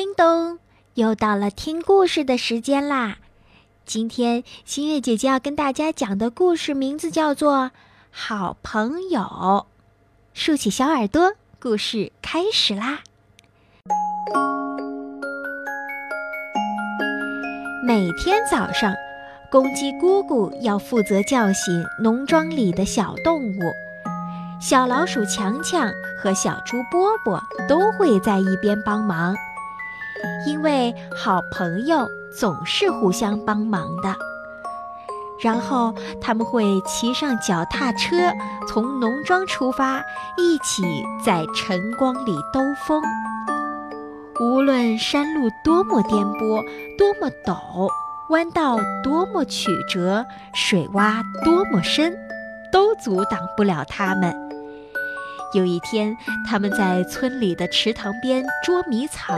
叮咚，又到了听故事的时间啦！今天新月姐姐要跟大家讲的故事名字叫做《好朋友》。竖起小耳朵，故事开始啦！每天早上，公鸡姑姑要负责叫醒农庄里的小动物。小老鼠强强和小猪波波都会在一边帮忙，因为好朋友总是互相帮忙的。然后他们会骑上脚踏车，从农庄出发，一起在晨光里兜风。无论山路多么颠簸，多么陡，弯道多么曲折，水洼多么深，都阻挡不了他们。有一天，他们在村里的池塘边捉迷藏。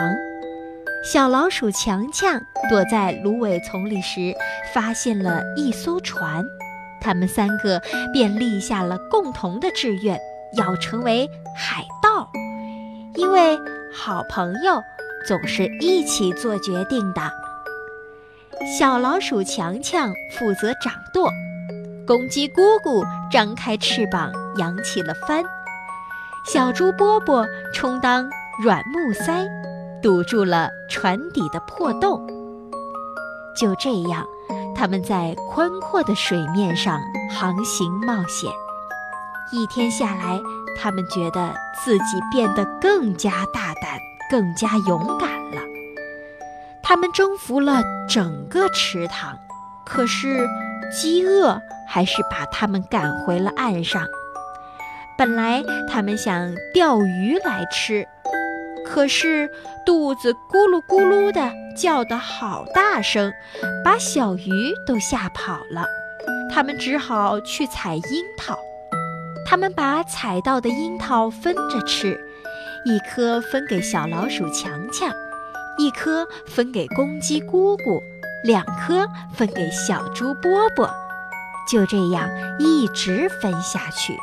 小老鼠强强躲在芦苇丛里时，发现了一艘船。他们三个便立下了共同的志愿，要成为海盗。因为好朋友总是一起做决定的。小老鼠强强负责掌舵，公鸡姑姑张开翅膀扬起了帆。小猪波波充当软木塞，堵住了船底的破洞。就这样，他们在宽阔的水面上航行冒险。一天下来，他们觉得自己变得更加大胆、更加勇敢了。他们征服了整个池塘，可是饥饿还是把他们赶回了岸上。本来他们想钓鱼来吃，可是肚子咕噜咕噜的叫得好大声，把小鱼都吓跑了。他们只好去采樱桃。他们把采到的樱桃分着吃，一颗分给小老鼠强强，一颗分给公鸡姑姑，两颗分给小猪波波，就这样一直分下去。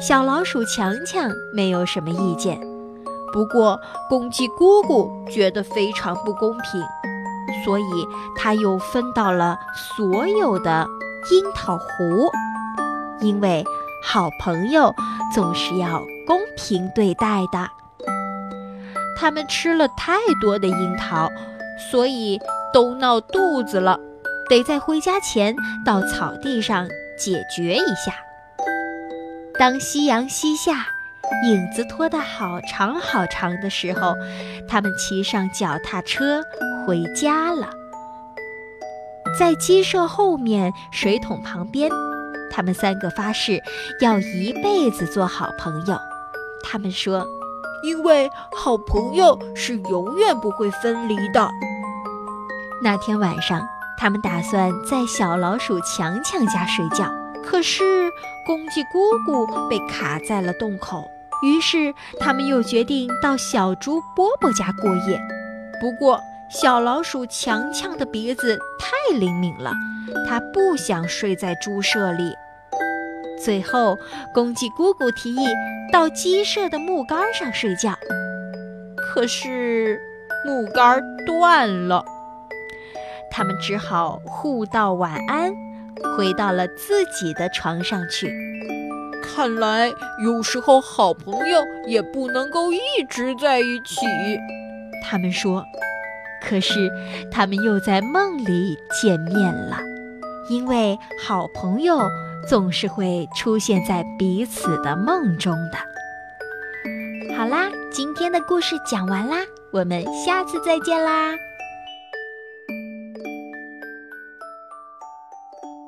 小老鼠强强没有什么意见，不过公鸡姑姑觉得非常不公平，所以他又分到了所有的樱桃核。因为好朋友总是要公平对待的。他们吃了太多的樱桃，所以都闹肚子了，得在回家前到草地上解决一下。当夕阳西下，影子拖得好长好长的时候，他们骑上脚踏车回家了。在鸡舍后面水桶旁边，他们三个发誓要一辈子做好朋友。他们说：“因为好朋友是永远不会分离的。”那天晚上，他们打算在小老鼠强强家睡觉。可是公鸡姑姑被卡在了洞口，于是他们又决定到小猪波波家过夜。不过小老鼠强强的鼻子太灵敏了，它不想睡在猪舍里。最后，公鸡姑姑提议到鸡舍的木杆上睡觉，可是木杆断了，他们只好互道晚安。回到了自己的床上去。看来有时候好朋友也不能够一直在一起，他们说。可是他们又在梦里见面了，因为好朋友总是会出现在彼此的梦中的。好啦，今天的故事讲完啦，我们下次再见啦。